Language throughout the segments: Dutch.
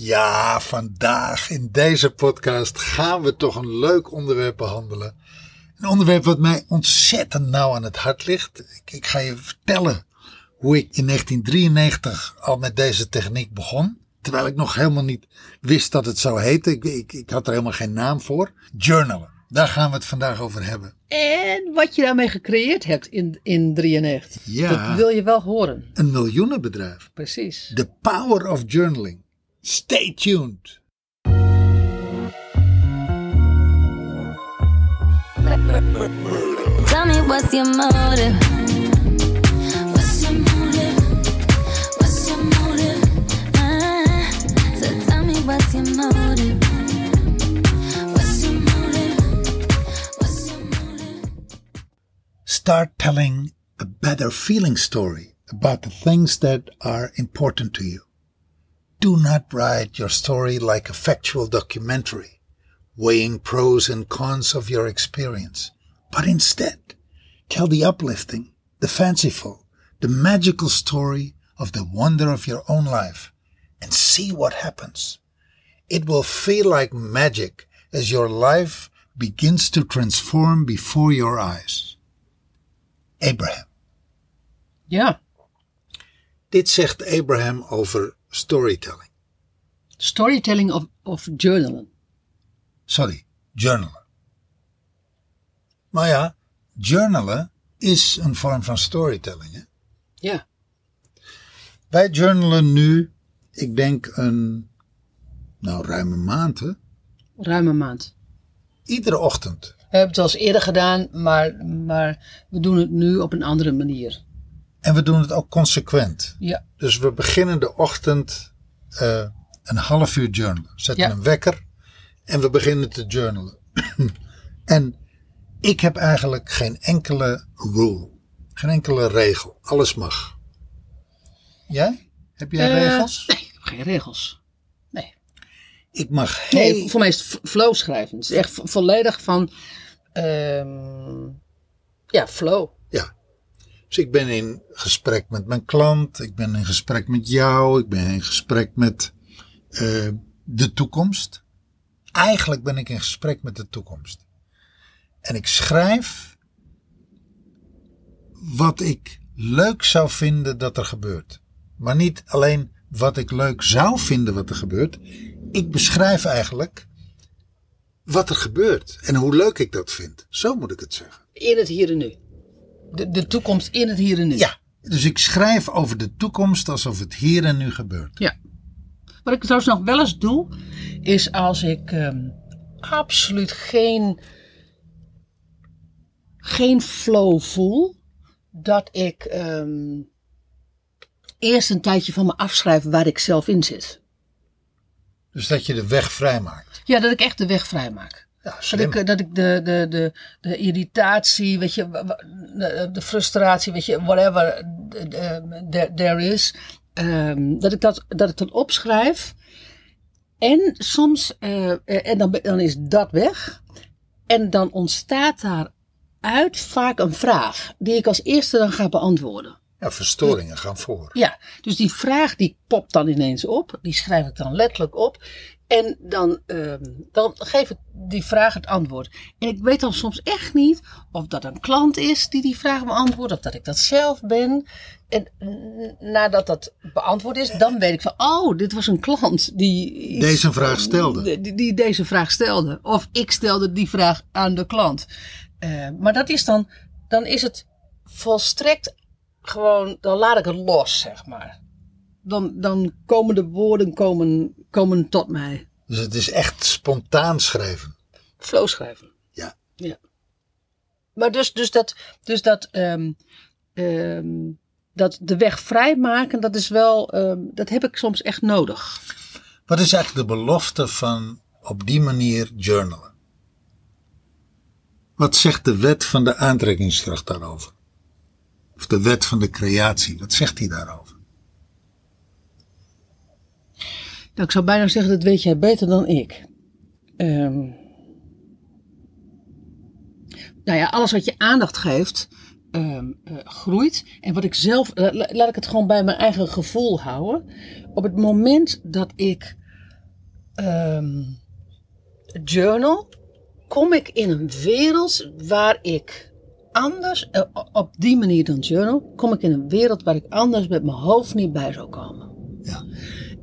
Ja, vandaag in deze podcast gaan we toch een leuk onderwerp behandelen. Een onderwerp wat mij ontzettend nauw aan het hart ligt. Ik, ik ga je vertellen hoe ik in 1993 al met deze techniek begon. Terwijl ik nog helemaal niet wist dat het zo heette. Ik, ik, ik had er helemaal geen naam voor. Journalen. Daar gaan we het vandaag over hebben. En wat je daarmee gecreëerd hebt in, in 93. Ja. Dat wil je wel horen. Een miljoenenbedrijf. Precies. The power of journaling. Stay tuned. Tell me what's your motive? What's your motive? What's your motive? Ah, so tell me what's your motive? What's your motive? What's your motive? Start telling a better feeling story about the things that are important to you. Do not write your story like a factual documentary, weighing pros and cons of your experience, but instead tell the uplifting, the fanciful, the magical story of the wonder of your own life and see what happens. It will feel like magic as your life begins to transform before your eyes. Abraham. Ja. Dit zegt Abraham over storytelling. Storytelling of, of journalen. Sorry, journalen. Maar ja, journalen is een vorm van storytelling. Hè? Ja. Wij journalen nu, ik denk een, nou ruim een maand hè. Ruim een maand. Iedere ochtend. We hebben het al eens eerder gedaan, maar, maar we doen het nu op een andere manier. En we doen het ook consequent. Ja. Dus we beginnen de ochtend eh, een half uur journalen. Zetten Ja. een wekker en we beginnen te journalen. en ik heb eigenlijk geen enkele rule. Geen enkele regel. Alles mag. Jij? Heb jij Eh, regels? Nee, ik heb geen regels. Nee. Ik mag Nee, heel... voor mij is het flow schrijven. Het is echt vo- volledig van. ehm, ja, flow. Dus ik ben in gesprek met mijn klant. Ik ben in gesprek met jou. Ik ben in gesprek met eh, de toekomst. Eigenlijk ben ik in gesprek met de toekomst. En ik schrijf wat ik leuk zou vinden dat er gebeurt. Maar niet alleen wat ik leuk zou vinden wat er gebeurt. Ik beschrijf eigenlijk wat er gebeurt en hoe leuk ik dat vind. Zo moet ik het zeggen. In het hier en nu. De, de toekomst in het hier en nu. Ja, dus ik schrijf over de toekomst alsof het hier en nu gebeurt. Ja. Wat ik trouwens nog wel eens doe, is als ik ehm, absoluut geen, geen flow voel, dat ik ehm, eerst een tijdje van me afschrijf waar ik zelf in zit. Dus dat je de weg vrijmaakt. Ja, dat ik echt de weg vrijmaak. Ja, Dat slim. ik, eh, dat ik de, de, de, de irritatie, weet je, wa- de, de frustratie, weet je, whatever eh, there, is, ehm, dat, ik dat, dat ik dat opschrijf. En soms, eh, eh, en dan, dan is dat weg. En dan ontstaat daaruit vaak een vraag, die ik als eerste dan ga beantwoorden. Ja, verstoringen gaan voor. Ja, dus die vraag die popt dan ineens op. Die schrijf ik dan letterlijk op. En dan, ehm, dan geef ik die vraag het antwoord. En ik weet dan soms echt niet of dat een klant is die die vraag beantwoordt. Of dat ik dat zelf ben. En mm, nadat dat beantwoord is, dan weet ik van... Oh, dit was een klant die... iets- Deze vraag stelde. Die, die deze vraag stelde. Of ik stelde die vraag aan de klant. Eh, maar dat is dan... Dan is het volstrekt gewoon... Dan laat ik het los, zeg maar dan, dan komen de woorden komen, komen tot mij. Dus het is echt spontaan schrijven. Flow schrijven. Ja. Ja. Maar dus, dus dat, dus dat, ehm, ehm, dat de weg vrijmaken, dat is wel, ehm, dat heb ik soms echt nodig. Wat is eigenlijk de belofte van op die manier journalen? Wat zegt de wet van de aantrekkingskracht daarover? Of de wet van de creatie, wat zegt die daarover? Nou, ik zou bijna zeggen, dat weet jij beter dan ik. Ehm, nou ja, alles wat je aandacht geeft, ehm, eh, groeit. En wat ik zelf, la- la- laat ik het gewoon bij mijn eigen gevoel houden. Op het moment dat ik ehm, journal, kom ik in een wereld waar ik anders, eh, op die manier dan journal, kom ik in een wereld waar ik anders met mijn hoofd niet bij zou komen. Ja.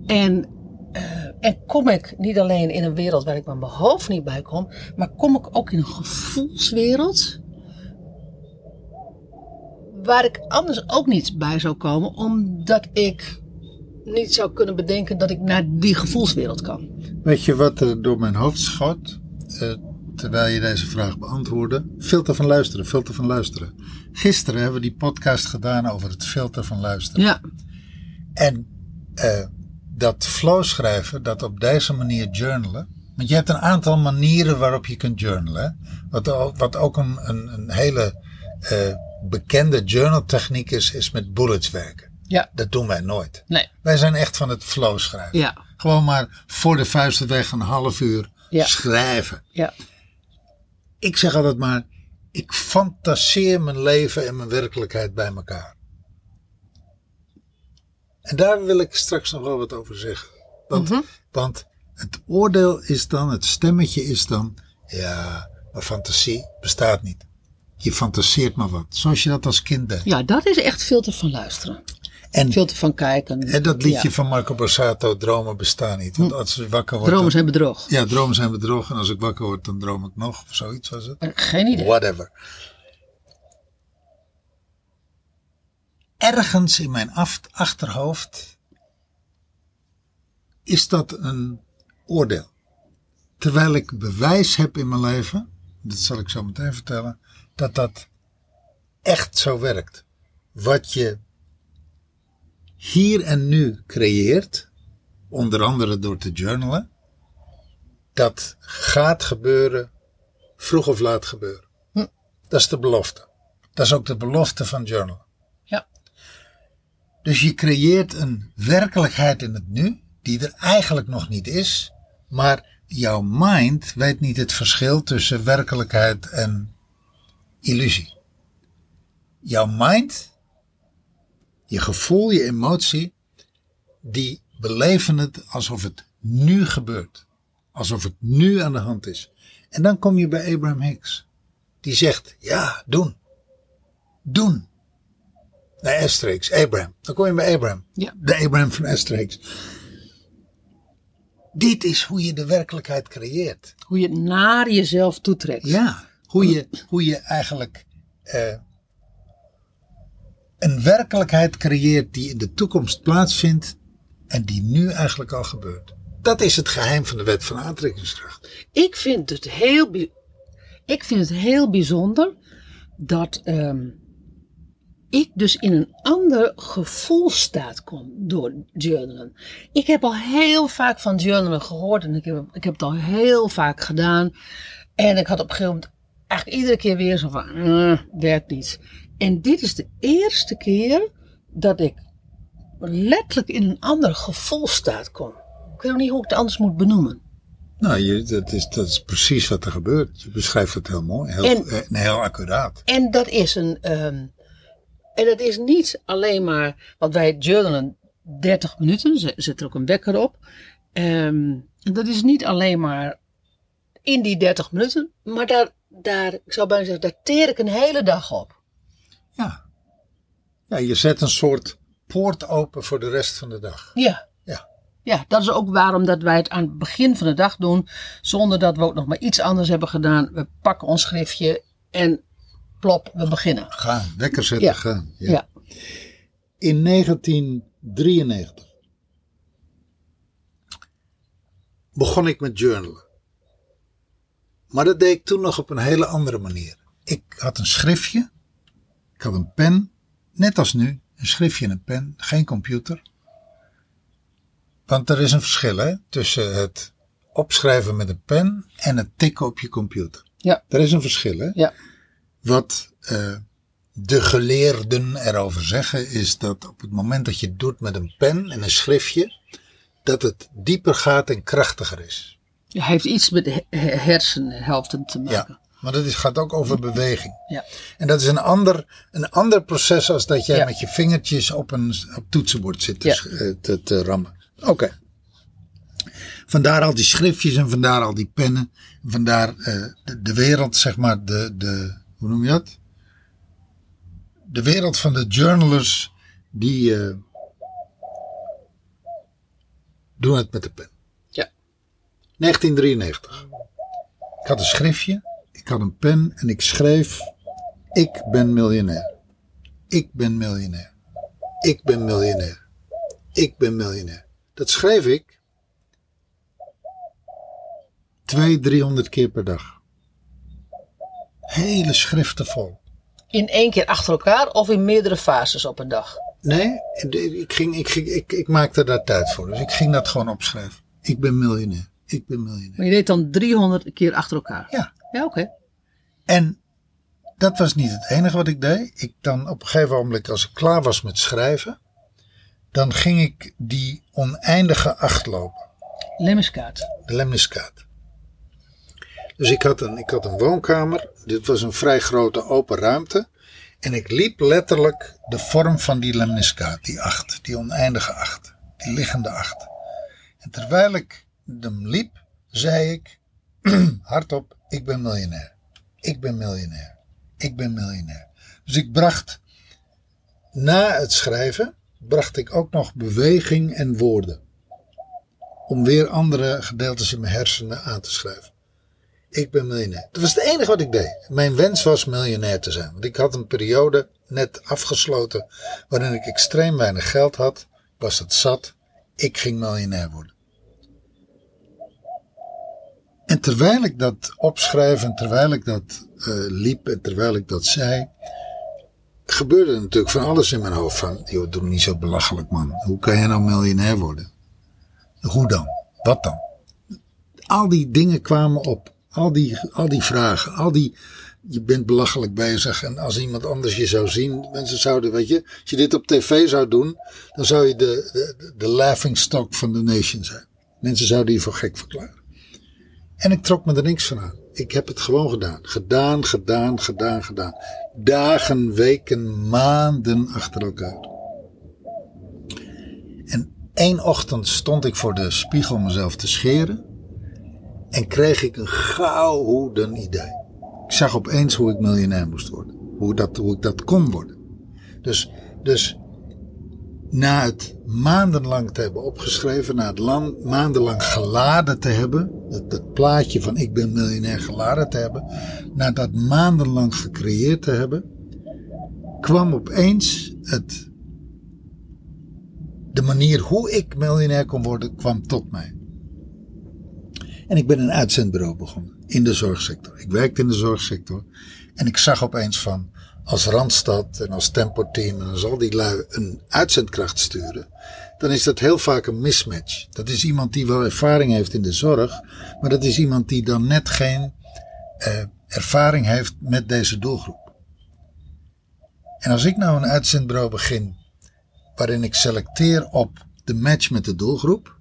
En, eh, en kom ik niet alleen in een wereld waar ik mijn hoofd niet bij kom, maar kom ik ook in een gevoelswereld waar ik anders ook niet bij zou komen, omdat ik niet zou kunnen bedenken dat ik naar die gevoelswereld kan. Weet je wat er door mijn hoofd schoot? eh, terwijl je deze vraag beantwoordde? Filter van luisteren, filter van luisteren. Gisteren hebben we die podcast gedaan over het filter van luisteren. Ja, En eh, dat flow schrijven, dat op deze manier journalen. Want je hebt een aantal manieren waarop je kunt journalen. Wat, ook- wat ook een, een, een hele eh, bekende journaltechniek is, is met bullets werken. ja, Dat doen wij nooit. nee, Wij zijn echt van het flow schrijven. ja, Gewoon maar voor de vuist weg een half uur Ja. schrijven. ja, Ik zeg altijd maar, ik fantaseer mijn leven en mijn werkelijkheid bij elkaar. En daar wil ik straks nog wel wat over zeggen. Want, want het oordeel is dan, het stemmetje is dan, ja, maar fantasie bestaat niet. Je fantaseert maar wat, zoals je dat als kind deed. ja, dat is echt filter van luisteren. En, Filter van kijken. en dat liedje Ja. van Marco Borsato, dromen bestaan niet. Want als je wakker wordt... Dromen dan- zijn bedrog. Ja, dromen zijn bedrog. En als ik wakker word, dan droom ik nog. Of zoiets was het. Geen idee. Whatever. Ergens in mijn achterhoofd is dat een oordeel. Terwijl ik bewijs heb in mijn leven, dat zal ik zo meteen vertellen, dat dat echt zo werkt. Wat je hier en nu creëert, onder andere door te journalen, dat gaat gebeuren, vroeg of laat gebeuren. Dat is de belofte. Dat is ook de belofte van journalen. Dus je creëert een werkelijkheid in het nu, die er eigenlijk nog niet is, maar jouw mind weet niet het verschil tussen werkelijkheid en illusie. Jouw mind, je gevoel, je emotie, die beleven het alsof het nu gebeurt. Alsof het nu aan de hand is. En dan kom je bij Abraham Hicks. Die zegt, ja, doen. Doen. Nee, Asterix, Abraham. Dan kom je bij Abraham. Ja. De Abraham van Asterix. Dit is hoe je de werkelijkheid creëert. Hoe je het naar jezelf toetrekt. Ja, hoe je, hoe je eigenlijk eh, een werkelijkheid creëert die in de toekomst plaatsvindt en die nu eigenlijk al gebeurt. Dat is het geheim van de wet van aantrekkingskracht. Ik vind het heel, ik vind het heel bijzonder dat ehm, ik dus in een ander gevoelstaat kom door journalen. Ik heb al heel vaak van journalen gehoord en ik heb, ik heb het al heel vaak gedaan. En ik had op een gegeven moment eigenlijk iedere keer weer zo van, "Eh, werkt niet. En dit is de eerste keer dat ik letterlijk in een ander gevoelstaat kom. Ik weet ook niet hoe ik het anders moet benoemen. Nou, je, dat, is, dat is precies wat er gebeurt. Je beschrijft het heel mooi, heel, En- eh, en heel accuraat. En dat is een. ehm, en dat is niet alleen maar. Want wij journalen 30 minuten, ze- zet er ook een wekker op. En dat is niet alleen maar in die 30 minuten, maar daar, daar, ik zou bijna zeggen, daar teer ik een hele dag op. Ja. ja, je zet een soort poort open voor de rest van de dag. Ja. Ja. Ja, dat is ook waarom dat wij het aan het begin van de dag doen, zonder dat we ook nog maar iets anders hebben gedaan. We pakken ons schriftje en plop, we beginnen. Gaan, wekker zetten, Ja. gaan. Ja. Ja. In 1993 begon ik met journalen. Maar dat deed ik toen nog op een hele andere manier. Ik had een schriftje, ik had een pen, net als nu, een schriftje en een pen, geen computer. Want er is een verschil hè, tussen het opschrijven met een pen en het tikken op je computer. Ja. Er is een verschil hè. Ja. Wat eh, de geleerden erover zeggen is dat op het moment dat je het doet met een pen en een schriftje, dat het dieper gaat en krachtiger is. Hij heeft iets met de he- hersenhelften te maken. Ja, maar dat is, gaat ook over beweging. Ja. En dat is een ander, een ander proces als dat jij Ja. met je vingertjes op een op toetsenbord zit te, Ja. eh, te, te rammen. Oké. vandaar al die schriftjes en vandaar al die pennen. En vandaar eh, de, de wereld, zeg maar, de, de, hoe noem je dat? De wereld van de journalers, die eh, doen het met de pen. Ja. 1993. Ik had een schriftje, ik had een pen en ik schreef: Ik ben miljonair. Ik ben miljonair. Ik ben miljonair. Ik ben miljonair. Dat schreef ik twee, driehonderd keer per dag. Hele schriften vol. In één keer achter elkaar of in meerdere fases op een dag? Nee, ik, ging, ik, ging, ik, ik maakte daar tijd voor. Dus ik ging dat gewoon opschrijven. Ik ben miljonair. Ik ben miljonair. Maar je deed dan 300 keer achter elkaar? Ja. Ja, oké. En dat was niet het enige wat ik deed. Ik dan op een gegeven moment, als ik klaar was met schrijven, dan ging ik die oneindige acht lopen. De Lemniskaat. Dus ik had, een, ik had een woonkamer. Dit was een vrij grote open ruimte. En ik liep letterlijk de vorm van die Lemniskaat, die acht, die oneindige acht, die liggende acht. En terwijl ik hem liep, zei ik hardop: Ik ben miljonair. Ik ben miljonair. Ik ben miljonair. Dus ik bracht na het schrijven, bracht ik ook nog beweging en woorden. Om weer andere gedeeltes in mijn hersenen aan te schrijven. Ik ben miljonair. Dat was het enige wat ik deed. Mijn wens was miljonair te zijn. Want ik had een periode net afgesloten waarin ik extreem weinig geld had. Was het zat. Ik ging miljonair worden. En terwijl ik dat opschreef en terwijl ik dat eh, liep en terwijl ik dat zei, gebeurde natuurlijk van alles in mijn hoofd. Van, joh, doe niet zo belachelijk man. Hoe kan je nou miljonair worden? Hoe dan? Wat dan? Al die dingen kwamen op. Al die, al die vragen. Al die, je bent belachelijk bezig. En als iemand anders je zou zien, mensen zouden, weet je, als je dit op tv zou doen, dan zou je de, de, de laughing stock van de nation zijn. Mensen zouden je voor gek verklaren. En ik trok me er niks van aan. Ik heb het gewoon gedaan. Gedaan, gedaan, gedaan, gedaan. Dagen, weken, maanden achter elkaar. En één ochtend stond ik voor de spiegel mezelf te scheren. En kreeg ik een gouden idee. Ik zag opeens hoe ik miljonair moest worden. Hoe, dat, hoe ik dat kon worden. Dus, dus na het maandenlang te hebben opgeschreven, na het lang, maandenlang geladen te hebben, het, het, plaatje van ik ben miljonair geladen te hebben, na dat maandenlang gecreëerd te hebben, kwam opeens het, de manier hoe ik miljonair kon worden, kwam tot mij. En ik ben een uitzendbureau begonnen in de zorgsector. Ik werkte in de zorgsector en ik zag opeens van, als Randstad en als Tempo-team en als al die lui een uitzendkracht sturen, dan is dat heel vaak een mismatch. Dat is iemand die wel ervaring heeft in de zorg, maar dat is iemand die dan net geen uh, ervaring heeft met deze doelgroep. En als ik nou een uitzendbureau begin waarin ik selecteer op de match met de doelgroep,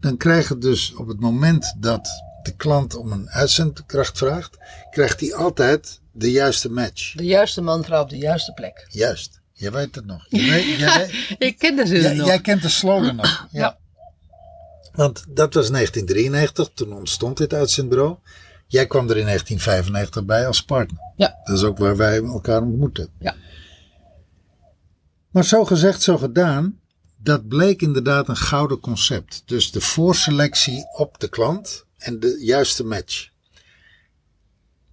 dan krijg je dus op het moment dat de klant om een uitzendkracht vraagt, krijgt hij altijd de juiste match. De juiste man, vrouw op de juiste plek. Juist. Je weet het nog. Je weet, jij, weet, ik ken de zin jij, nog. jij kent de slogan nog. Ja. Ja. Want dat was 1993, toen ontstond dit uitzendbureau. Jij kwam er in 1995 bij als partner. Ja. Dat is ook waar wij elkaar ontmoeten. Ja. Maar zo gezegd, zo gedaan. Dat bleek inderdaad een gouden concept. Dus de voorselectie op de klant en de juiste match.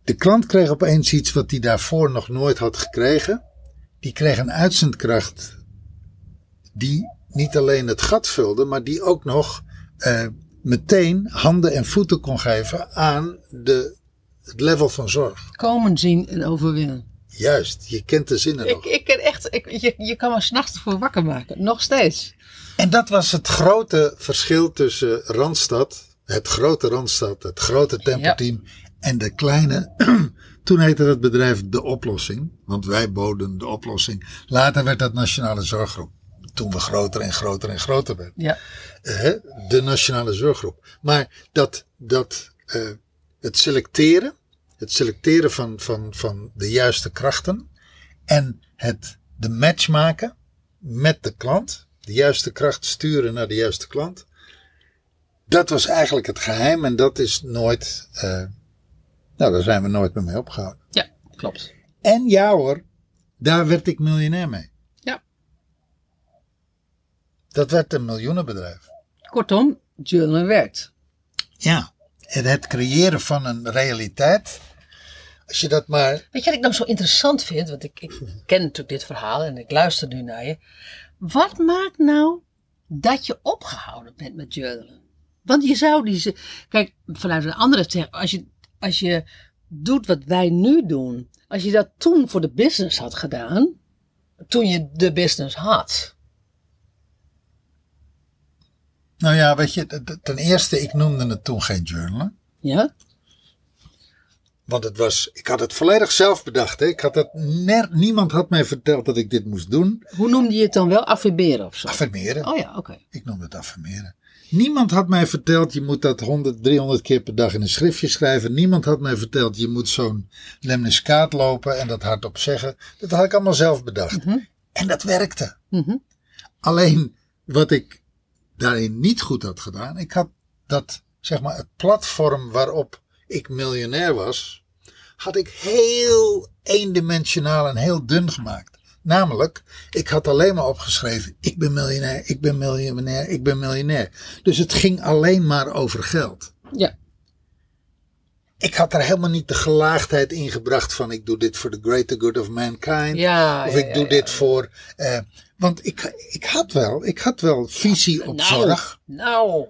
De klant kreeg opeens iets wat hij daarvoor nog nooit had gekregen. Die kreeg een uitzendkracht die niet alleen het gat vulde, maar die ook nog uh, meteen handen en voeten kon geven aan de, het level van zorg. Komen zien en overwinnen. Juist, je kent de zinnen nog. Ik, ken echt, ik, je, je kan me s'nachts voor wakker maken, nog steeds. En dat was het grote verschil tussen Randstad, het grote Randstad, het grote tempoteam en de kleine. Toen heette het bedrijf De Oplossing, want wij boden de oplossing. Later werd dat Nationale Zorggroep. Toen we groter en groter en groter werden. Ja. Uh, de Nationale Zorggroep. Maar dat, dat uh, het selecteren, het selecteren van, van, van de juiste krachten en het de match maken met de klant, de juiste kracht sturen naar de juiste klant. Dat was eigenlijk het geheim en dat is nooit, eh, nou daar zijn we nooit meer mee opgehouden. Ja, klopt. En ja hoor, daar werd ik miljonair mee. Ja. Dat werd een miljoenenbedrijf. Kortom, journalen werkt. Ja. En het creëren van een realiteit. Als je dat maar. Weet je wat ik nou zo interessant vind? Want ik, ik ken natuurlijk dit verhaal en ik luister nu naar je. Wat maakt nou dat je opgehouden bent met journalen? Want je zou die. Kijk, vanuit een andere zeg, als je, als je doet wat wij nu doen. Als je dat toen voor de business had gedaan. Toen je de business had. Nou ja, weet je, ten eerste, ik noemde het toen geen journalen. Ja? Want het was, ik had het volledig zelf bedacht. Hè. Ik had het ner, niemand had mij verteld dat ik dit moest doen. Hoe noemde je het dan wel? Affirmeren of zo? Affirmeren. Oh ja, oké. Ik noem het affirmeren. Niemand had mij verteld, je moet dat 100, 300 keer per dag in een schriftje schrijven. Niemand had mij verteld, je moet zo'n lemniskaat lopen en dat hardop zeggen. Dat had ik allemaal zelf bedacht. En dat werkte. Mhm. Alleen wat ik daarin niet goed had gedaan, ik had dat, zeg maar, het platform waarop ik miljonair was, had ik heel eendimensionaal en heel dun gemaakt. Namelijk, ik had alleen maar opgeschreven, ik ben miljonair, ik ben miljonair, ik ben miljonair. Dus het ging alleen maar over geld. Ja. Ik had er helemaal niet de gelaagdheid in gebracht van ik doe dit voor the greater good of mankind. Ja, of ja, ik ja, doe dit voor. eh, want ik, ik had wel, ik had wel visie op zorg. Nou,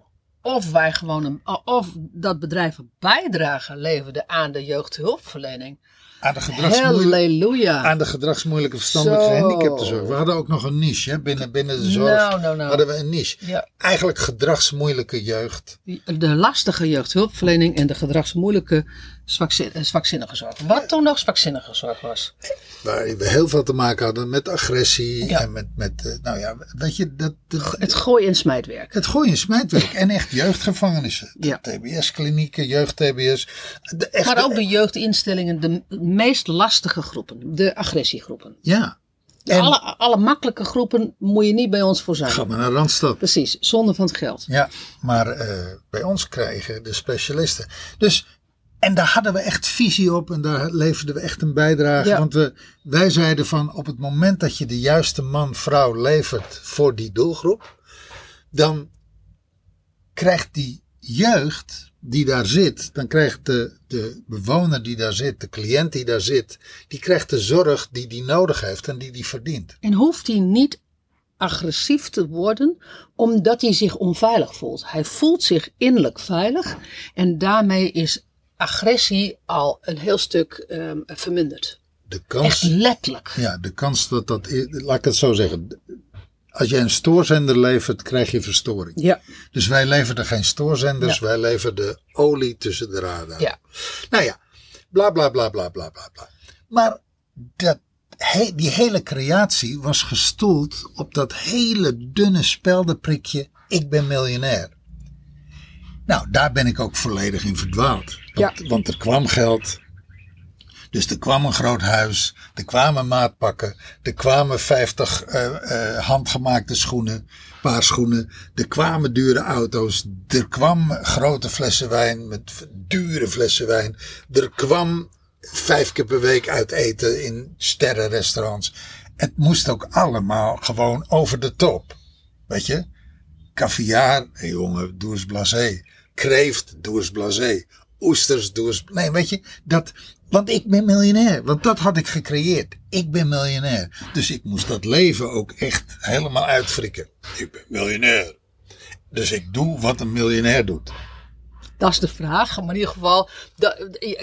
of wij gewoon een, of dat bedrijf een bijdrage leverde aan de jeugdhulpverlening. Aan de, gedragsmoeilijke, Halleluja. aan de gedragsmoeilijke verstandelijk Zo. gehandicaptenzorg. We hadden ook nog een niche hè, binnen, binnen de zorg. Nou, nou, nou. Hadden we een niche. Ja. Eigenlijk gedragsmoeilijke jeugd. De lastige jeugdhulpverlening en de gedragsmoeilijke zwakzin, eh, zwakzinnige zorg. Wat toen nog zwakzinnige zorg was. Waar we heel veel te maken hadden met agressie. Ja. En met, met eh, nou ja, weet je, dat, dat, Het gooi- en smijtwerk. Het gooien en smijtwerk. En echt jeugdgevangenissen. Ja. TBS-klinieken, jeugd-TBS. Maar ook de jeugdinstellingen, de meest lastige groepen, de agressiegroepen. Ja. En Alle, alle makkelijke groepen moet je niet bij ons voor zijn. ga maar naar Randstad. Precies, zonder van het geld. Ja, maar eh, bij ons krijgen de specialisten. Dus, en daar hadden we echt visie op en daar leverden we echt een bijdrage. Ja. Want we, wij zeiden van op het moment dat je de juiste man, vrouw levert voor die doelgroep, dan krijgt die jeugd die daar zit, dan krijgt de, de bewoner die daar zit, de cliënt die daar zit, die krijgt de zorg die die nodig heeft en die die verdient. En hoeft hij niet agressief te worden omdat hij zich onveilig voelt. Hij voelt zich innerlijk veilig en daarmee is agressie al een heel stuk ehm, verminderd. De Echt kans, letterlijk. ja, de kans dat dat, laat ik het zo zeggen. Als jij een stoorzender levert, krijg je verstoring. Ja, Dus wij leverden geen stoorzenders, wij leverden olie tussen de radar. ja. Nou ja, bla bla bla bla bla bla bla. Maar dat, he- die hele creatie was gestoeld op dat hele dunne speldenprikje, ik ben miljonair. Nou, daar ben ik ook volledig in verdwaald. Want, want er kwam geld. Dus er kwam een groot huis, er kwamen maatpakken, er kwamen 50 eh, eh, handgemaakte schoenen, paar schoenen, er kwamen dure auto's, er kwam grote flessen wijn met dure flessen wijn, er kwam vijf keer per week uit eten in sterrenrestaurants. Het moest ook allemaal gewoon over de top. Weet je? Caviar, hey jongen, doe eens blasé. Kreeft, doe blasé. Oesters, doe. Nee, weet je, dat... Want ik ben miljonair. Want dat had ik gecreëerd. Ik ben miljonair. Dus ik moest dat leven ook echt helemaal uitfrikken. Ik ben miljonair. Dus ik doe wat een miljonair doet. Dat is de vraag. Maar in ieder geval,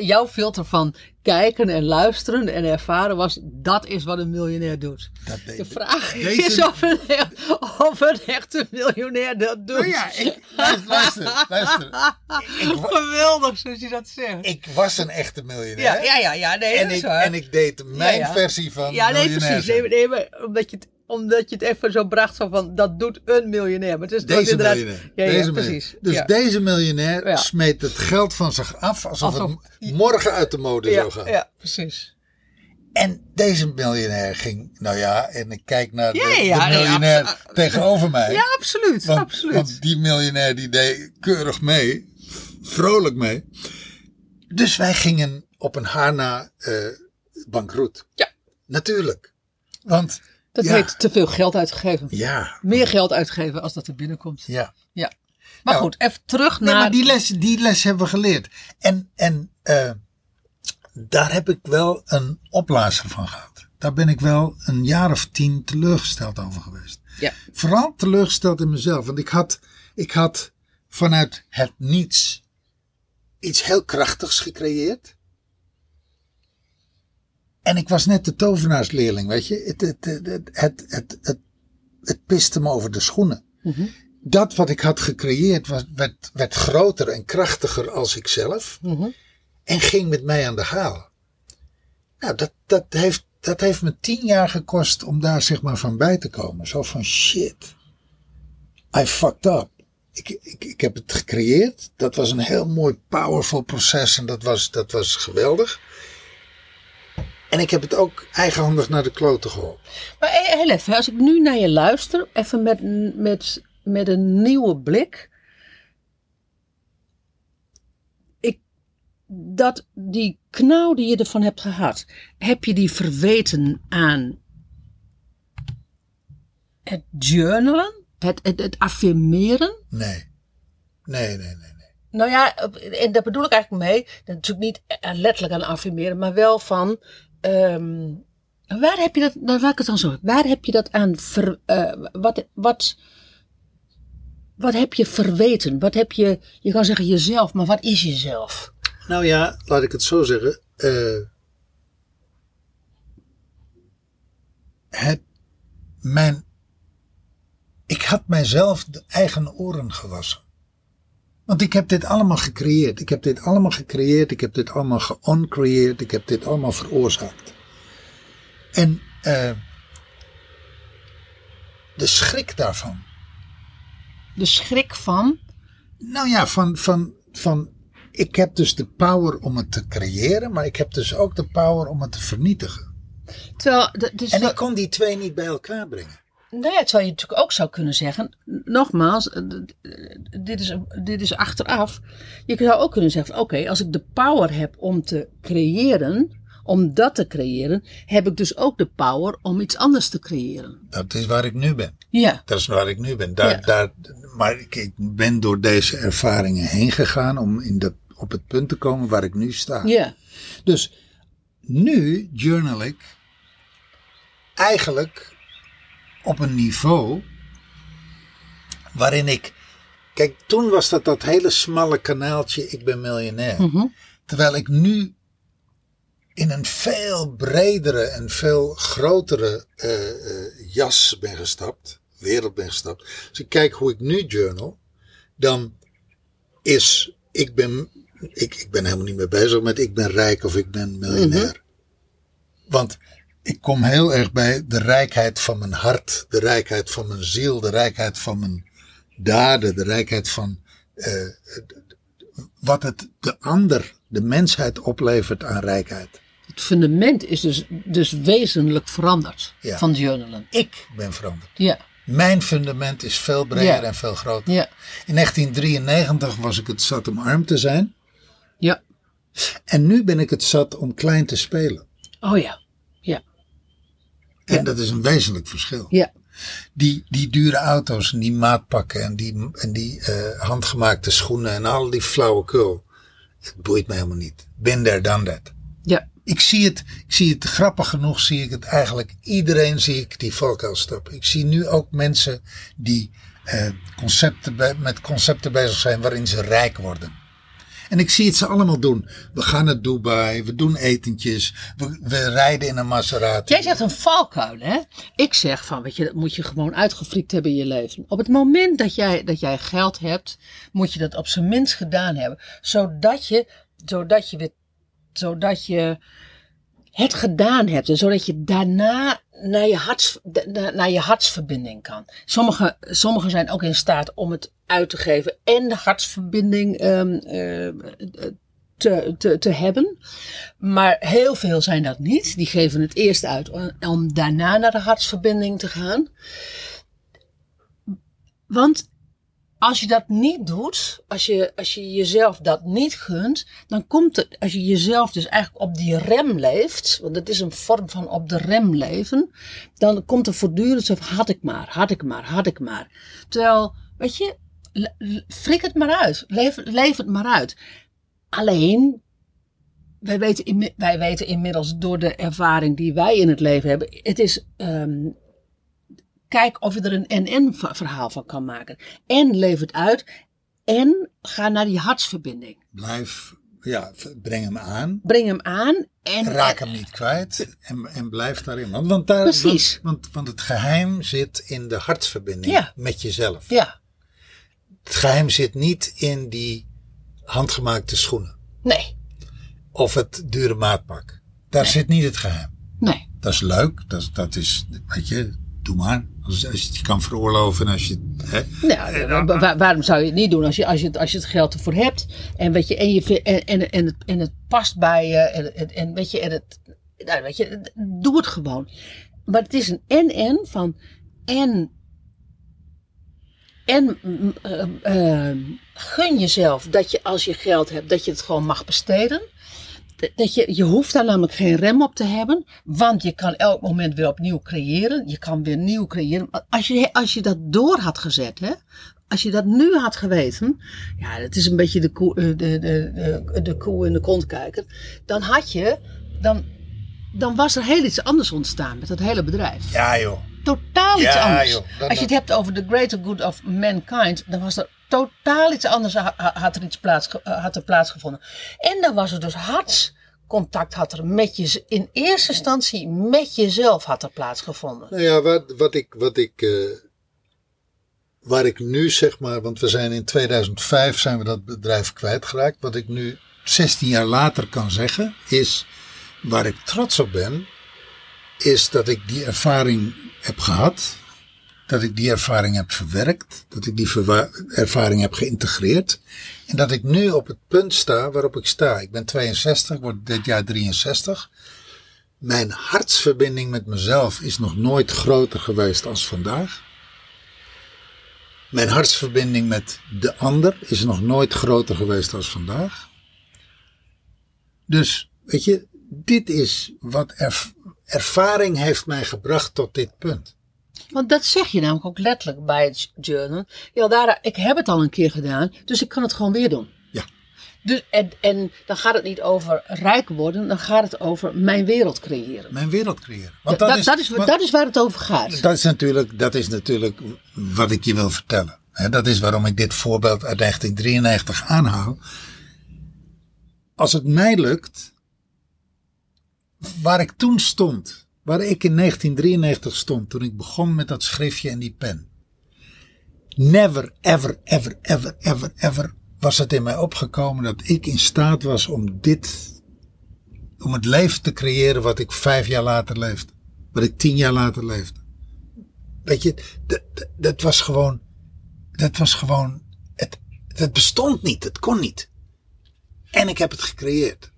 jouw filter van kijken en luisteren en ervaren was, dat is wat een miljonair doet. Dat De ik. vraag Deze- is of een, of een echte miljonair dat doet. Nou ja, ik, luister, luister. Ik, Geweldig zoals je dat zegt. ik was een echte miljonair. Ja, ja, ja, ja, nee, en, ik, waar. en ik deed mijn Ja, ja. versie van ja, nee, precies. Nee, nee, maar omdat je het omdat je het even zo bracht zo van dat doet een miljonair. Maar het is Deze inderdaad- miljonair. Ja, precies. Dus ja. deze miljonair smeet het geld van zich af alsof, Alsof- het morgen uit de mode zou gaan. ja, precies. En deze miljonair ging, nou ja, en ik kijk naar de, miljonair tegenover mij. Ja, absoluut. want, absoluut. want die miljonair die deed keurig mee, vrolijk mee. Dus wij gingen op een haar na eh, bankroet. Ja. Natuurlijk. Want, dat ja. heet te veel geld uitgegeven. ja, Meer geld uitgeven als dat er binnenkomt. ja. Ja. Maar Nou, goed, even terug Nee, naar... maar die les, die les hebben we geleerd. En, en eh, daar heb ik wel een opblazer van gehad. Daar ben ik wel een jaar of tien teleurgesteld over geweest. Ja. Vooral teleurgesteld in mezelf. Want ik had, ik had vanuit het niets iets heel krachtigs gecreëerd. En ik was net de tovenaarsleerling, weet je. Het, het, het, het, het, het, het, piste me over de schoenen Mhm. dat wat ik had gecreëerd was, werd, werd groter en krachtiger als ikzelf. Mhm. En ging met mij aan de haal. Nou, dat, dat, heeft, dat heeft me tien jaar gekost om daar zeg maar van bij te komen. Zo van shit. I fucked up. Ik, ik, ik heb het gecreëerd. Dat was een heel mooi powerful proces en dat was, dat was geweldig. En ik heb het ook eigenhandig naar de kloten geholpen. Maar heel even, als ik nu naar je luister, even met, met, met een nieuwe blik. Ik, dat die knauw die je ervan hebt gehad, heb je die verweten aan het journalen, het, het, het affirmeren? Nee. Nee, nee, nee. nee. Nou ja, en daar bedoel ik eigenlijk mee, dat natuurlijk niet eh, letterlijk aan affirmeren, maar wel van, ehm, waar heb je dat, dan laat het dan zo, waar heb je dat aan, eh, wat, wat, wat heb je verweten? Wat heb je, je kan zeggen jezelf, maar wat is jezelf? Nou ja, laat ik het zo zeggen. eh, het, mijn, ik had mijzelf de eigen oren gewassen. Want ik heb dit allemaal gecreëerd. Ik heb dit allemaal gecreëerd. Ik heb dit allemaal geoncreëerd. Ik heb dit allemaal veroorzaakt. En eh, de schrik daarvan. De schrik van, Nou ja, van, van, van. Ik heb dus de power om het te creëren, maar ik heb dus ook de power om het te vernietigen. terwijl, dus En ik kon die twee niet bij elkaar brengen. Nou ja, terwijl je natuurlijk ook zou kunnen zeggen, nogmaals, eh, dit is, dit is achteraf. Je zou ook kunnen zeggen, oké, als ik de power heb om te creëren, om dat te creëren, heb ik dus ook de power om iets anders te creëren. Dat is waar ik nu ben. Ja, Dat is waar ik nu ben. Daar, Ja. daar, maar ik, ik ben door deze ervaringen heen gegaan om in de, op het punt te komen waar ik nu sta. ja, Dus nu journal ik eigenlijk op een niveau waarin ik. Kijk, toen was dat dat hele smalle kanaaltje, ik ben miljonair. Mhm. Terwijl ik nu in een veel bredere en veel grotere eh, eh, jas ben gestapt, wereld ben gestapt. Als ik kijk hoe ik nu journal, dan is, ik ben, ik, ik ben helemaal niet meer bezig met ik ben rijk of ik ben miljonair. Want ik kom heel erg bij de rijkheid van mijn hart, de rijkheid van mijn ziel, de rijkheid van mijn daden, de rijkheid van eh, wat het de ander, de mensheid oplevert aan rijkheid. het fundament is dus, dus wezenlijk veranderd Ja. van journalen. Ik ben veranderd. Ja, Mijn fundament is veel breder Ja. en veel groter. ja, In 1993 was ik het zat om arm te zijn. ja. En nu ben ik het zat om klein te spelen. Oh ja, En Ja. dat is een wezenlijk verschil. ja, Die, die dure auto's en die maatpakken en die, en die eh, handgemaakte schoenen en al die flauwekul. Het boeit me helemaal niet. Been there, done that. ja. Ik zie het, ik zie het grappig genoeg, zie ik het eigenlijk. Iedereen zie ik die valkuil stappen. Ik zie nu ook mensen die eh, concepten met concepten bezig zijn waarin ze rijk worden. En ik zie het ze allemaal doen. We gaan naar Dubai, we doen etentjes, we, we rijden in een Maserati. Jij zegt een valkuil, hè? Ik zeg van, weet je, dat moet je gewoon uitgefrikt hebben in je leven. Op het moment dat jij, dat jij geld hebt, moet je dat op zijn minst gedaan hebben. Zodat je, zodat je zodat je het gedaan hebt. En zodat je daarna naar je, harts, na- naar je hartsverbinding kan. Sommigen sommige zijn ook in staat om het uit te geven en de hartsverbinding ehm, eh, te, te, te hebben. Maar heel veel zijn dat niet. Die geven het eerst uit om daarna naar de hartsverbinding te gaan. Want als je dat niet doet, als je, als je jezelf dat niet gunt, dan komt het, als je jezelf dus eigenlijk op die rem leeft, want het is een vorm van op de rem leven, dan komt er voortdurend zo van, had ik maar, had ik maar, had ik maar. Terwijl, weet je, frik het maar uit, leef, leef het maar uit. Alleen, wij weten, wij weten inmiddels door de ervaring die wij in het leven hebben, het is, ehm, kijk of je er een NN-verhaal van kan maken. En leef het uit. En ga naar die hartsverbinding. Blijf, ja, breng hem aan. Breng hem aan. En Raak hem niet kwijt en, en blijf daarin. Want, want, daar, Precies. Want, want, want het geheim zit in de hartsverbinding Ja. met jezelf. Ja, Het geheim zit niet in die handgemaakte schoenen. nee, Of het dure maatpak. Daar zit niet het geheim. nee. Dat is leuk. Dat, dat is, weet je, doe maar. Als, als je het je kan veroorloven en als je... Hè, Nou, wa- wa- waarom zou je het niet doen als je, als je, het, als je het geld ervoor hebt? En, weet je, en, je, en, en, en, het, en het past bij je. En, en, en weet je, en het, nou, weet je, doe het gewoon. Maar het is een en-en van en. En mm, eh, eh, gun jezelf dat je als je geld hebt, dat je het gewoon mag besteden. Dat je, je hoeft daar namelijk geen rem op te hebben, want je kan elk moment weer opnieuw creëren. Je kan weer nieuw creëren. Als je, als je dat door had gezet, hè, als je dat nu had geweten, ja, dat is een beetje de koe, eh, de, de, de, de koe in de kont kijken. Dan had je, dan, dan was er heel iets anders ontstaan met dat hele bedrijf. ja joh. Totaal iets Ja, anders. joh, Als je het hebt over the greater good of mankind, dan was er totaal iets anders, ha- ha- had er iets plaats, had er plaatsgevonden. En dan was er dus hartscontact had er met je, in eerste instantie met jezelf had er plaatsgevonden. Nou ja, wat, wat ik, wat ik, eh, waar ik nu zeg maar, want we zijn in 2005 zijn we dat bedrijf kwijtgeraakt. Wat ik nu 16 jaar later kan zeggen, is waar ik trots op ben, is dat ik die ervaring heb gehad. Dat ik die ervaring heb verwerkt. Dat ik die ervaring heb geïntegreerd. En dat ik nu op het punt sta waarop ik sta. Ik ben 62, word dit jaar 63. Mijn hartsverbinding met mezelf is nog nooit groter geweest als vandaag. Mijn hartsverbinding met de ander is nog nooit groter geweest als vandaag. Dus, weet je, dit is wat erv- ervaring heeft mij gebracht tot dit punt. Want dat zeg je namelijk ook letterlijk bij het journal. Ja, daar, ik heb het al een keer gedaan, dus ik kan het gewoon weer doen. Ja. Dus, en, en dan gaat het niet over rijk worden, dan gaat het over mijn wereld creëren. Mijn wereld creëren. Want dat, dat, is, want- dat is waar het over gaat. Dat is natuurlijk, dat is natuurlijk wat ik je wil vertellen. Dat is waarom ik dit voorbeeld uit 1993 aanhaal. Als het mij lukt, waar ik toen stond, waar ik in 1993 stond, toen ik begon met dat schriftje en die pen. Never, ever, ever, ever, ever, ever was het in mij opgekomen dat ik in staat was om dit, om het leven te creëren wat ik vijf jaar later leefde. Wat ik tien jaar later leefde. Weet je, dat, dat, dat was gewoon, dat was gewoon, het, het bestond niet, het kon niet. En ik heb het gecreëerd.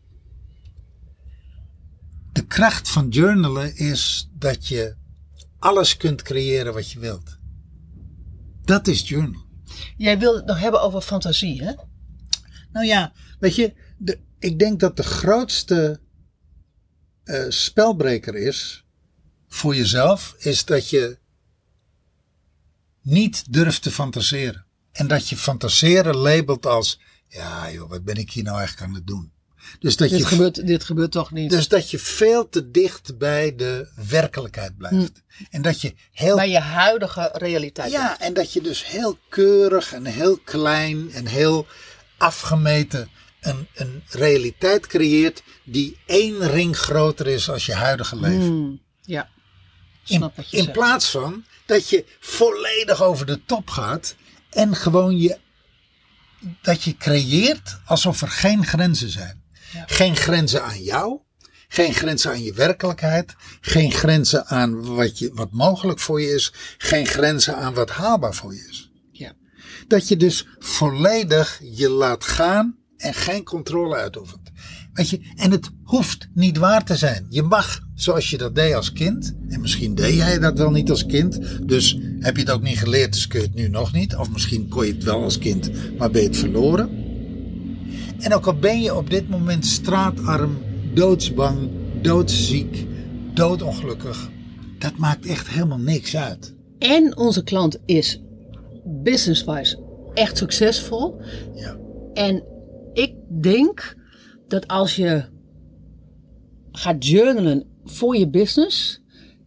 Kracht van journalen is dat je alles kunt creëren wat je wilt. Dat is journal. Jij wil het nog hebben over fantasie, hè? Nou ja, weet je, de, ik denk dat de grootste eh, spelbreker is voor jezelf, is dat je niet durft te fantaseren. En dat je fantaseren labelt als, ja joh, wat ben ik hier nou eigenlijk aan het doen? Dus dat, Dit je, gebeurt, dit gebeurt toch niet. dus dat je veel te dicht bij de werkelijkheid blijft. En dat je heel bij je huidige realiteit. ja, en dat je dus heel keurig en heel klein en heel afgemeten een, een realiteit creëert die één ring groter is als je huidige leven. Hmm, ja. In, Snap wat je in zegt. plaats van dat je volledig over de top gaat en gewoon je, dat je creëert alsof er geen grenzen zijn. Geen grenzen aan jou, geen grenzen aan je werkelijkheid, geen grenzen aan wat, je, wat mogelijk voor je is, geen grenzen aan wat haalbaar voor je is. Ja. Dat je dus volledig je laat gaan en geen controle uitoefent. Weet je, en het hoeft niet waar te zijn. Je mag, zoals je dat deed als kind, en misschien deed jij dat wel niet als kind, dus heb je het ook niet geleerd, dus kun je het nu nog niet. Of misschien kon je het wel als kind, maar ben je het verloren. En ook al ben je op dit moment straatarm, doodsbang, doodziek, doodongelukkig, dat maakt echt helemaal niks uit. En onze klant is business-wise echt succesvol. Ja. En ik denk dat als je gaat journalen voor je business,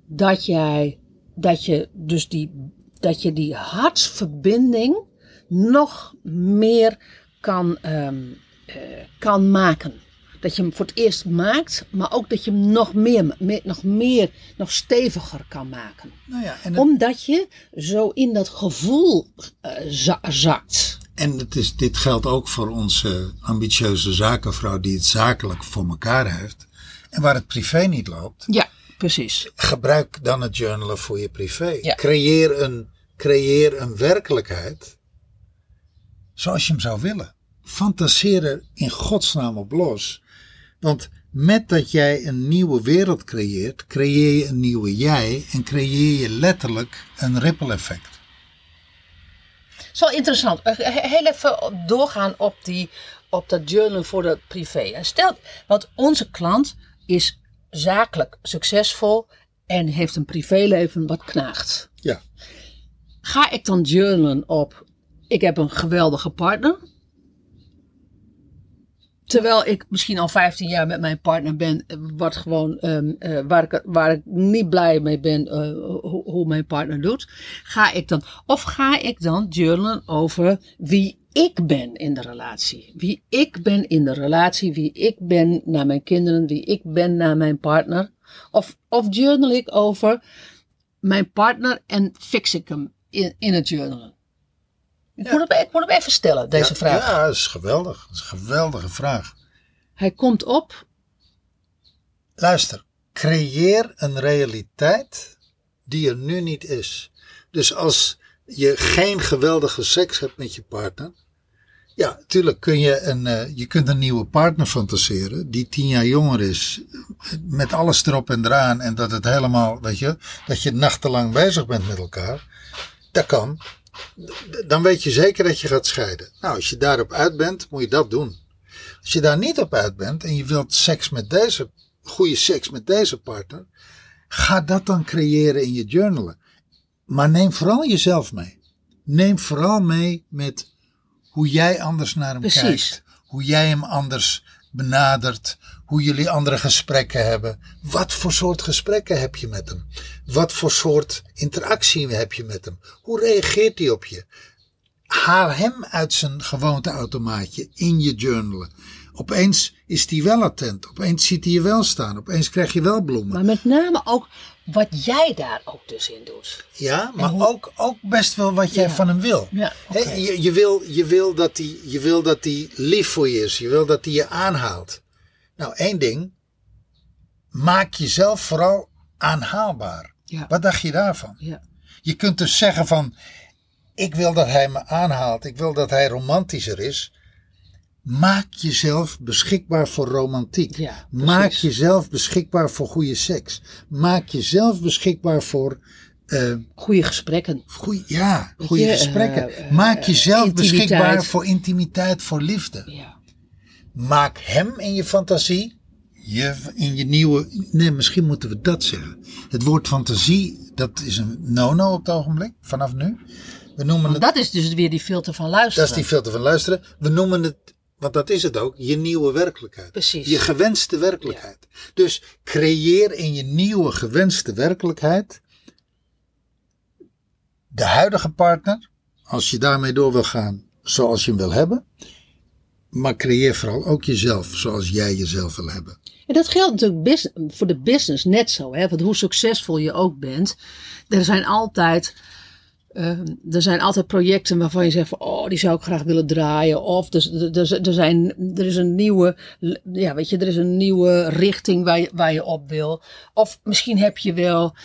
dat jij dat je dus die, dat je die hartsverbinding nog meer kan, ehm, eh, kan maken. Dat je hem voor het eerst maakt, maar ook dat je hem nog meer, meer- nog meer, nog steviger kan maken. Nou ja, en het, Omdat je zo in dat gevoel eh, za- zakt. en het is, dit geldt ook voor onze ambitieuze zakenvrouw die het zakelijk voor elkaar heeft. En waar het privé niet loopt. Ja, precies. gebruik dan het journalen voor je privé. Ja. Creëer, een, creëer een werkelijkheid zoals je hem zou willen. Fantaseer er in godsnaam op los. Want met dat jij een nieuwe wereld creëert, creëer je een nieuwe jij en creëer je letterlijk een ripple effect. Zo interessant. Eh, he- Heel even doorgaan op, die, op dat journal voor de privé. Stel, want onze klant is zakelijk succesvol en heeft een privéleven wat knaagt. Ja. Ga ik dan journalen op, ik heb een geweldige partner. Terwijl ik misschien al 15 jaar met mijn partner ben, eh, wat gewoon, ehm, eh, waar, ik, waar ik niet blij mee ben eh, hoe, mijn partner doet. Ga ik dan, of ga ik dan journalen over wie ik ben in de relatie? Wie ik ben in de relatie, wie ik ben naar mijn kinderen, wie ik ben naar mijn partner. Of, of journal ik over mijn partner en fix ik hem in, in het journalen? Ik, moet hem, ik moet hem even stellen, deze ja, vraag. Ja, dat is geweldig. Dat is een geweldige vraag. Hij komt op Luister, creëer een realiteit die er nu niet is. Dus als je geen geweldige seks hebt met je partner. Ja, tuurlijk kun je een, eh, je kunt een nieuwe partner fantaseren die tien jaar jonger is. Met alles erop en eraan. En dat het helemaal, weet je, dat je nachtenlang bezig bent met elkaar. Dat kan. Dan weet je zeker dat je gaat scheiden. Nou, als je daarop uit bent, moet je dat doen. Als je daar niet op uit bent en je wilt seks met deze, goede seks met deze partner, ga dat dan creëren in je journalen. Maar neem vooral jezelf mee. Neem vooral mee met hoe jij anders naar hem Precies. kijkt. Hoe jij hem anders benadert. Hoe jullie andere gesprekken hebben. Wat voor soort gesprekken heb je met hem? Wat voor soort interactie heb je met hem? Hoe reageert hij op je? haal hem uit zijn gewoonteautomaatje in je journalen. Opeens is hij wel attent. Opeens ziet hij je wel staan. Opeens krijg je wel bloemen. Maar met name ook wat jij daar ook dus in doet. Ja, maar ook, ook best wel wat jij Ja. van hem wil. Ja, Hè, oké. je, je, wil, je, wil dat hij, je wil dat hij lief voor je is. Je wil dat hij je aanhaalt. Nou, één ding. Maak jezelf vooral aanhaalbaar. Ja. Wat dacht je daarvan? Ja. Je kunt dus zeggen van, ik wil dat hij me aanhaalt, ik wil dat hij romantischer is. Maak jezelf beschikbaar voor romantiek. Ja, Maak jezelf beschikbaar voor goede seks. Maak jezelf beschikbaar voor eh Goede gesprekken. goeie, ja, goede gesprekken. eh, eh, Maak jezelf intimiteit. beschikbaar voor intimiteit, voor liefde. Ja. Maak hem in je fantasie, je, in je nieuwe. Nee, misschien moeten we dat zeggen. Het woord fantasie, dat is een no-no op het ogenblik, vanaf nu. We noemen het. Dat is dus weer die filter van luisteren. Dat is die filter van luisteren. We noemen het, want dat is het ook, je nieuwe werkelijkheid. Precies. Je gewenste werkelijkheid. Dus creëer in je nieuwe gewenste werkelijkheid de huidige partner, als je daarmee door wil gaan zoals je hem wil hebben. Maar creëer vooral ook jezelf zoals jij jezelf wil hebben. En dat geldt natuurlijk voor de business net zo. Hè? Want hoe succesvol je ook bent. Er zijn altijd, eh, er zijn altijd projecten waarvan je zegt van, oh, die zou ik graag willen draaien. Of er, er, er, zijn, er is een nieuwe, ja, weet je, er is een nieuwe richting waar waar je op wil. Of misschien heb je wel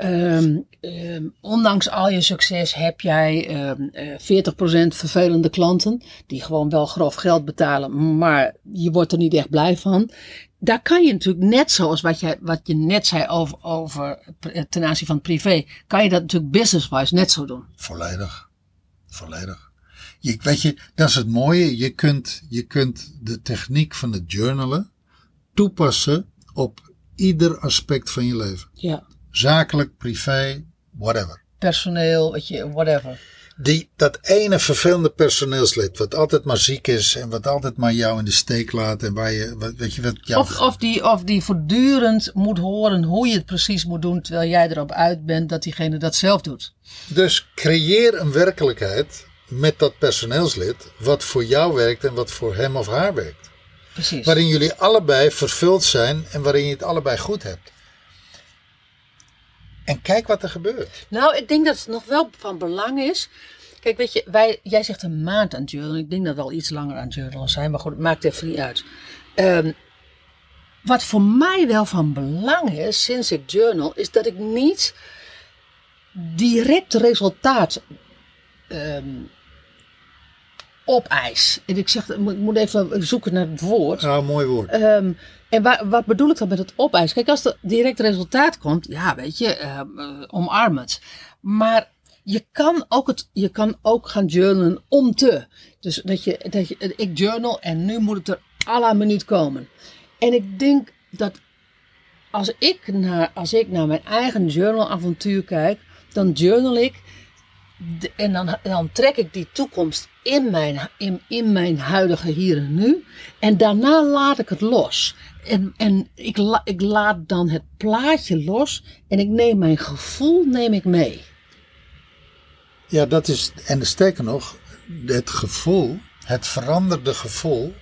ehm, ehm, ondanks al je succes heb jij ehm, eh, 40% vervelende klanten. Die gewoon wel grof geld betalen, maar je wordt er niet echt blij van. Daar kan je natuurlijk net zoals wat je, wat je net zei over, over eh, ten aanzien van het privé. Kan je dat natuurlijk business-wise net zo doen. Volledig. Volledig. Je, weet je, dat is het mooie. Je kunt, je kunt de techniek van het journalen toepassen op ieder aspect van je leven. Ja. Zakelijk, privé, whatever. Personeel, weet je, whatever. Die, dat ene vervelende personeelslid, wat altijd maar ziek is en wat altijd maar jou in de steek laat en waar je, wat, weet je wat, jou, Of, of, die, of die voortdurend moet horen hoe je het precies moet doen, terwijl jij erop uit bent dat diegene dat zelf doet. Dus creëer een werkelijkheid met dat personeelslid wat voor jou werkt en wat voor hem of haar werkt. Precies. Waarin jullie allebei vervuld zijn en waarin je het allebei goed hebt. En kijk wat er gebeurt. Nou, ik denk dat het nog wel van belang is. Kijk, weet je, wij, jij zegt een maand aan journalen. Ik denk dat we al iets langer aan journalen zijn, maar goed, het maakt even niet uit. Ehm, wat voor mij wel van belang is, sinds ik journal, is dat ik niet direct resultaat ehm opeis. En ik zeg, ik moet- even zoeken naar het woord. Nou, mooi woord. Ehm, en wa- wat bedoel ik dan met het opeisen? Kijk, als er direct resultaat komt, ja, weet je, eh, omarm het. Maar je kan, ook het, je kan ook gaan journalen om te. Dus dat je, dat je ik journal en nu moet het er à la minuut komen. En ik denk dat als ik naar, als ik naar mijn eigen journalavontuur kijk, dan journal ik en dan, trek ik die toekomst in mijn, in, in mijn huidige hier en nu. En daarna laat ik het los. En, en ik, la, ik laat dan het plaatje los. En ik neem mijn gevoel neem ik mee. Ja, dat is, en sterker nog, het gevoel, het veranderde gevoel,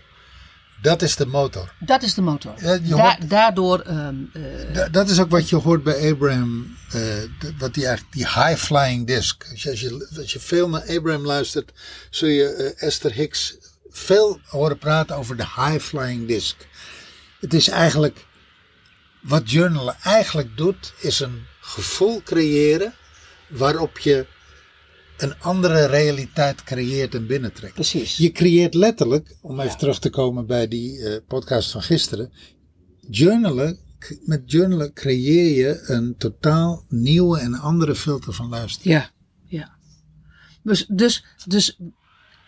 dat is de motor. Dat is de motor. Ja, Da- daardoor, ehm, eh, Da- dat is ook wat je hoort bij Abraham, eh, d- wat die eigenlijk, die high flying disc. Als je, als je, als je veel naar Abraham luistert, zul je eh, Esther Hicks veel horen praten over de high flying disc. Het is eigenlijk, wat journalen eigenlijk doet, is een gevoel creëren waarop je een andere realiteit creëert en binnentrekt. precies. Je creëert letterlijk, om even terug te komen bij die eh, podcast van gisteren. Journalen, met journalen creëer je een totaal nieuwe en andere filter van luisteren. Ja, ja. Dus, dus, dus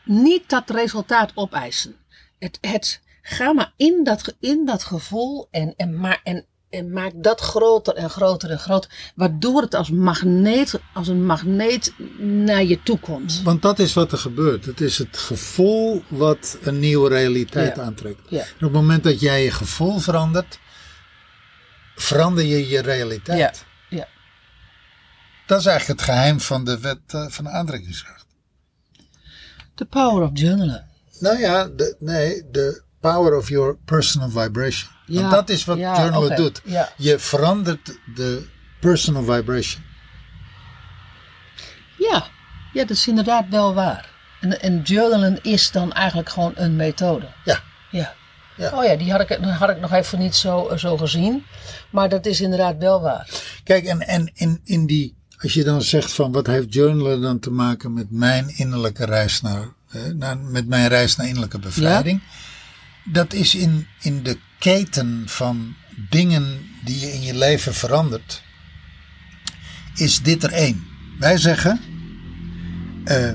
niet dat resultaat opeisen. Het, het, ga maar in dat, in dat gevoel en, en, maar, en, en maak dat groter en groter en groter. Waardoor het als, magneet, als een magneet naar je toe komt. Want dat is wat er gebeurt. Het is het gevoel wat een nieuwe realiteit Ja. aantrekt. Ja. En op het moment dat jij je gevoel verandert, verander je je realiteit. Ja, ja. Dat is eigenlijk het geheim van de wet eh, van de aantrekkingskracht. The power of journalen. Nou ja, de, nee, de power of your personal vibration. Ja, Want dat is wat ja, journalen doet. ja. Je verandert de personal vibration. Ja, ja, dat is inderdaad wel waar. En, en journalen is dan eigenlijk gewoon een methode. Ja, Ja. Ja. Oh ja, die had ik, had ik nog even niet zo, zo gezien. Maar dat is inderdaad wel waar. kijk, en, en in, in die, als je dan zegt van wat heeft journalen dan te maken met mijn innerlijke reis naar, eh, naar met mijn reis naar innerlijke bevrijding. Dat is in, in de keten van dingen die je in je leven verandert, is dit er één. Wij zeggen, eh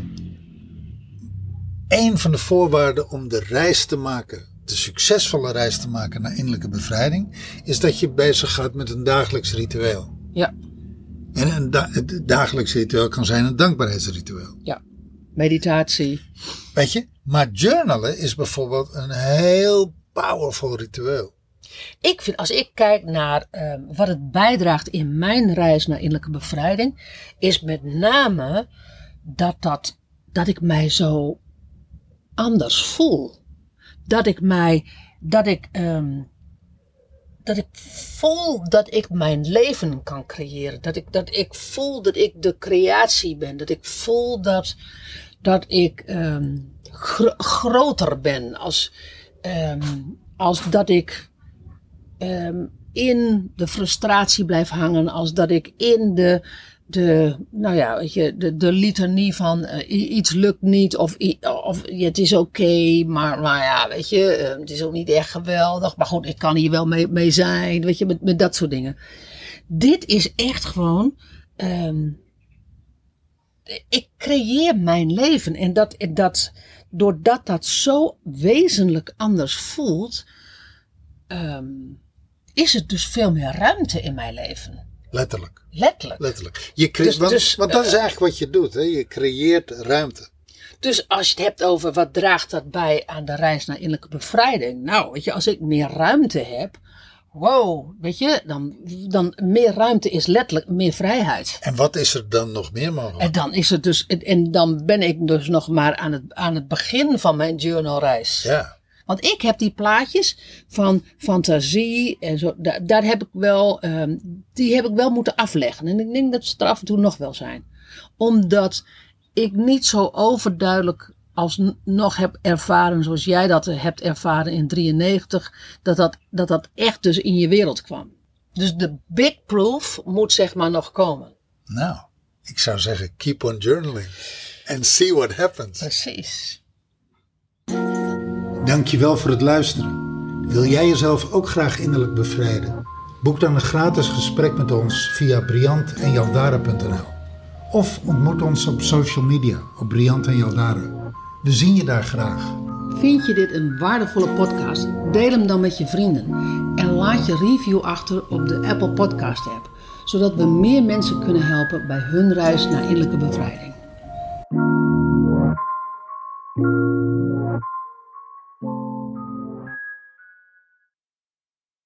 een van de voorwaarden om de reis te maken, de succesvolle reis te maken naar innerlijke bevrijding, is dat je bezig gaat met een dagelijks ritueel. Ja, En een da- het dagelijks ritueel kan zijn een dankbaarheidsritueel. ja. Meditatie. Weet je? Maar journalen is bijvoorbeeld een heel powerful ritueel. Ik vind, als ik kijk naar ehm, wat het bijdraagt in mijn reis naar innerlijke bevrijding, is met name dat, dat, dat ik mij zo anders voel. Dat ik mij, dat ik, ehm, dat ik voel dat ik mijn leven kan creëren. Dat ik, dat ik voel dat ik de creatie ben. Dat ik voel dat, dat ik ehm, gro- groter ben als, ehm, als dat ik Ehm, in de frustratie blijf hangen, als dat ik in de, de nou ja, weet je, de, de litanie van eh, iets lukt niet of, of het is oké, maar, maar ja, weet je, het is ook niet echt geweldig, maar goed, ik kan hier wel mee, mee zijn, weet je, met, met dat soort dingen. Dit is echt gewoon, ik creëer mijn leven en dat, dat, doordat dat zo wezenlijk anders voelt, ehm, is het dus veel meer ruimte in mijn leven. Letterlijk. Letterlijk. Letterlijk. Je cre- Dus- want, dus, want dat is eh, eigenlijk wat je doet. Hè? Je creëert ruimte. Dus als je het hebt over wat draagt dat bij aan de reis naar innerlijke bevrijding. Nou, weet je, als ik meer ruimte heb, wow, weet je, dan, dan meer ruimte is letterlijk meer vrijheid. En wat is er dan nog meer mogelijk? En dan is het dus, en dan ben ik dus nog maar aan het, aan het begin van mijn journalreis. Ja. Want ik heb die plaatjes van fantasie en zo, daar, daar heb ik wel, ehm, die heb ik wel moeten afleggen. En ik denk dat ze er af en toe nog wel zijn. Omdat ik niet zo overduidelijk als n- nog heb ervaren zoals jij dat hebt ervaren in 93, dat dat, dat dat echt dus in je wereld kwam. Dus de big proof moet zeg maar nog komen. Nou, ik zou zeggen, keep on journaling. And see what happens. Precies. Dankjewel voor het luisteren. Wil jij jezelf ook graag innerlijk bevrijden? Boek dan een gratis gesprek met ons via briantenjaldara.nl Of ontmoet ons op social media op Briant en Jaldara. We zien je daar graag. Vind je dit een waardevolle podcast? Deel hem dan met je vrienden. En laat je review achter op de Apple Podcast app. Zodat we meer mensen kunnen helpen bij hun reis naar innerlijke bevrijding.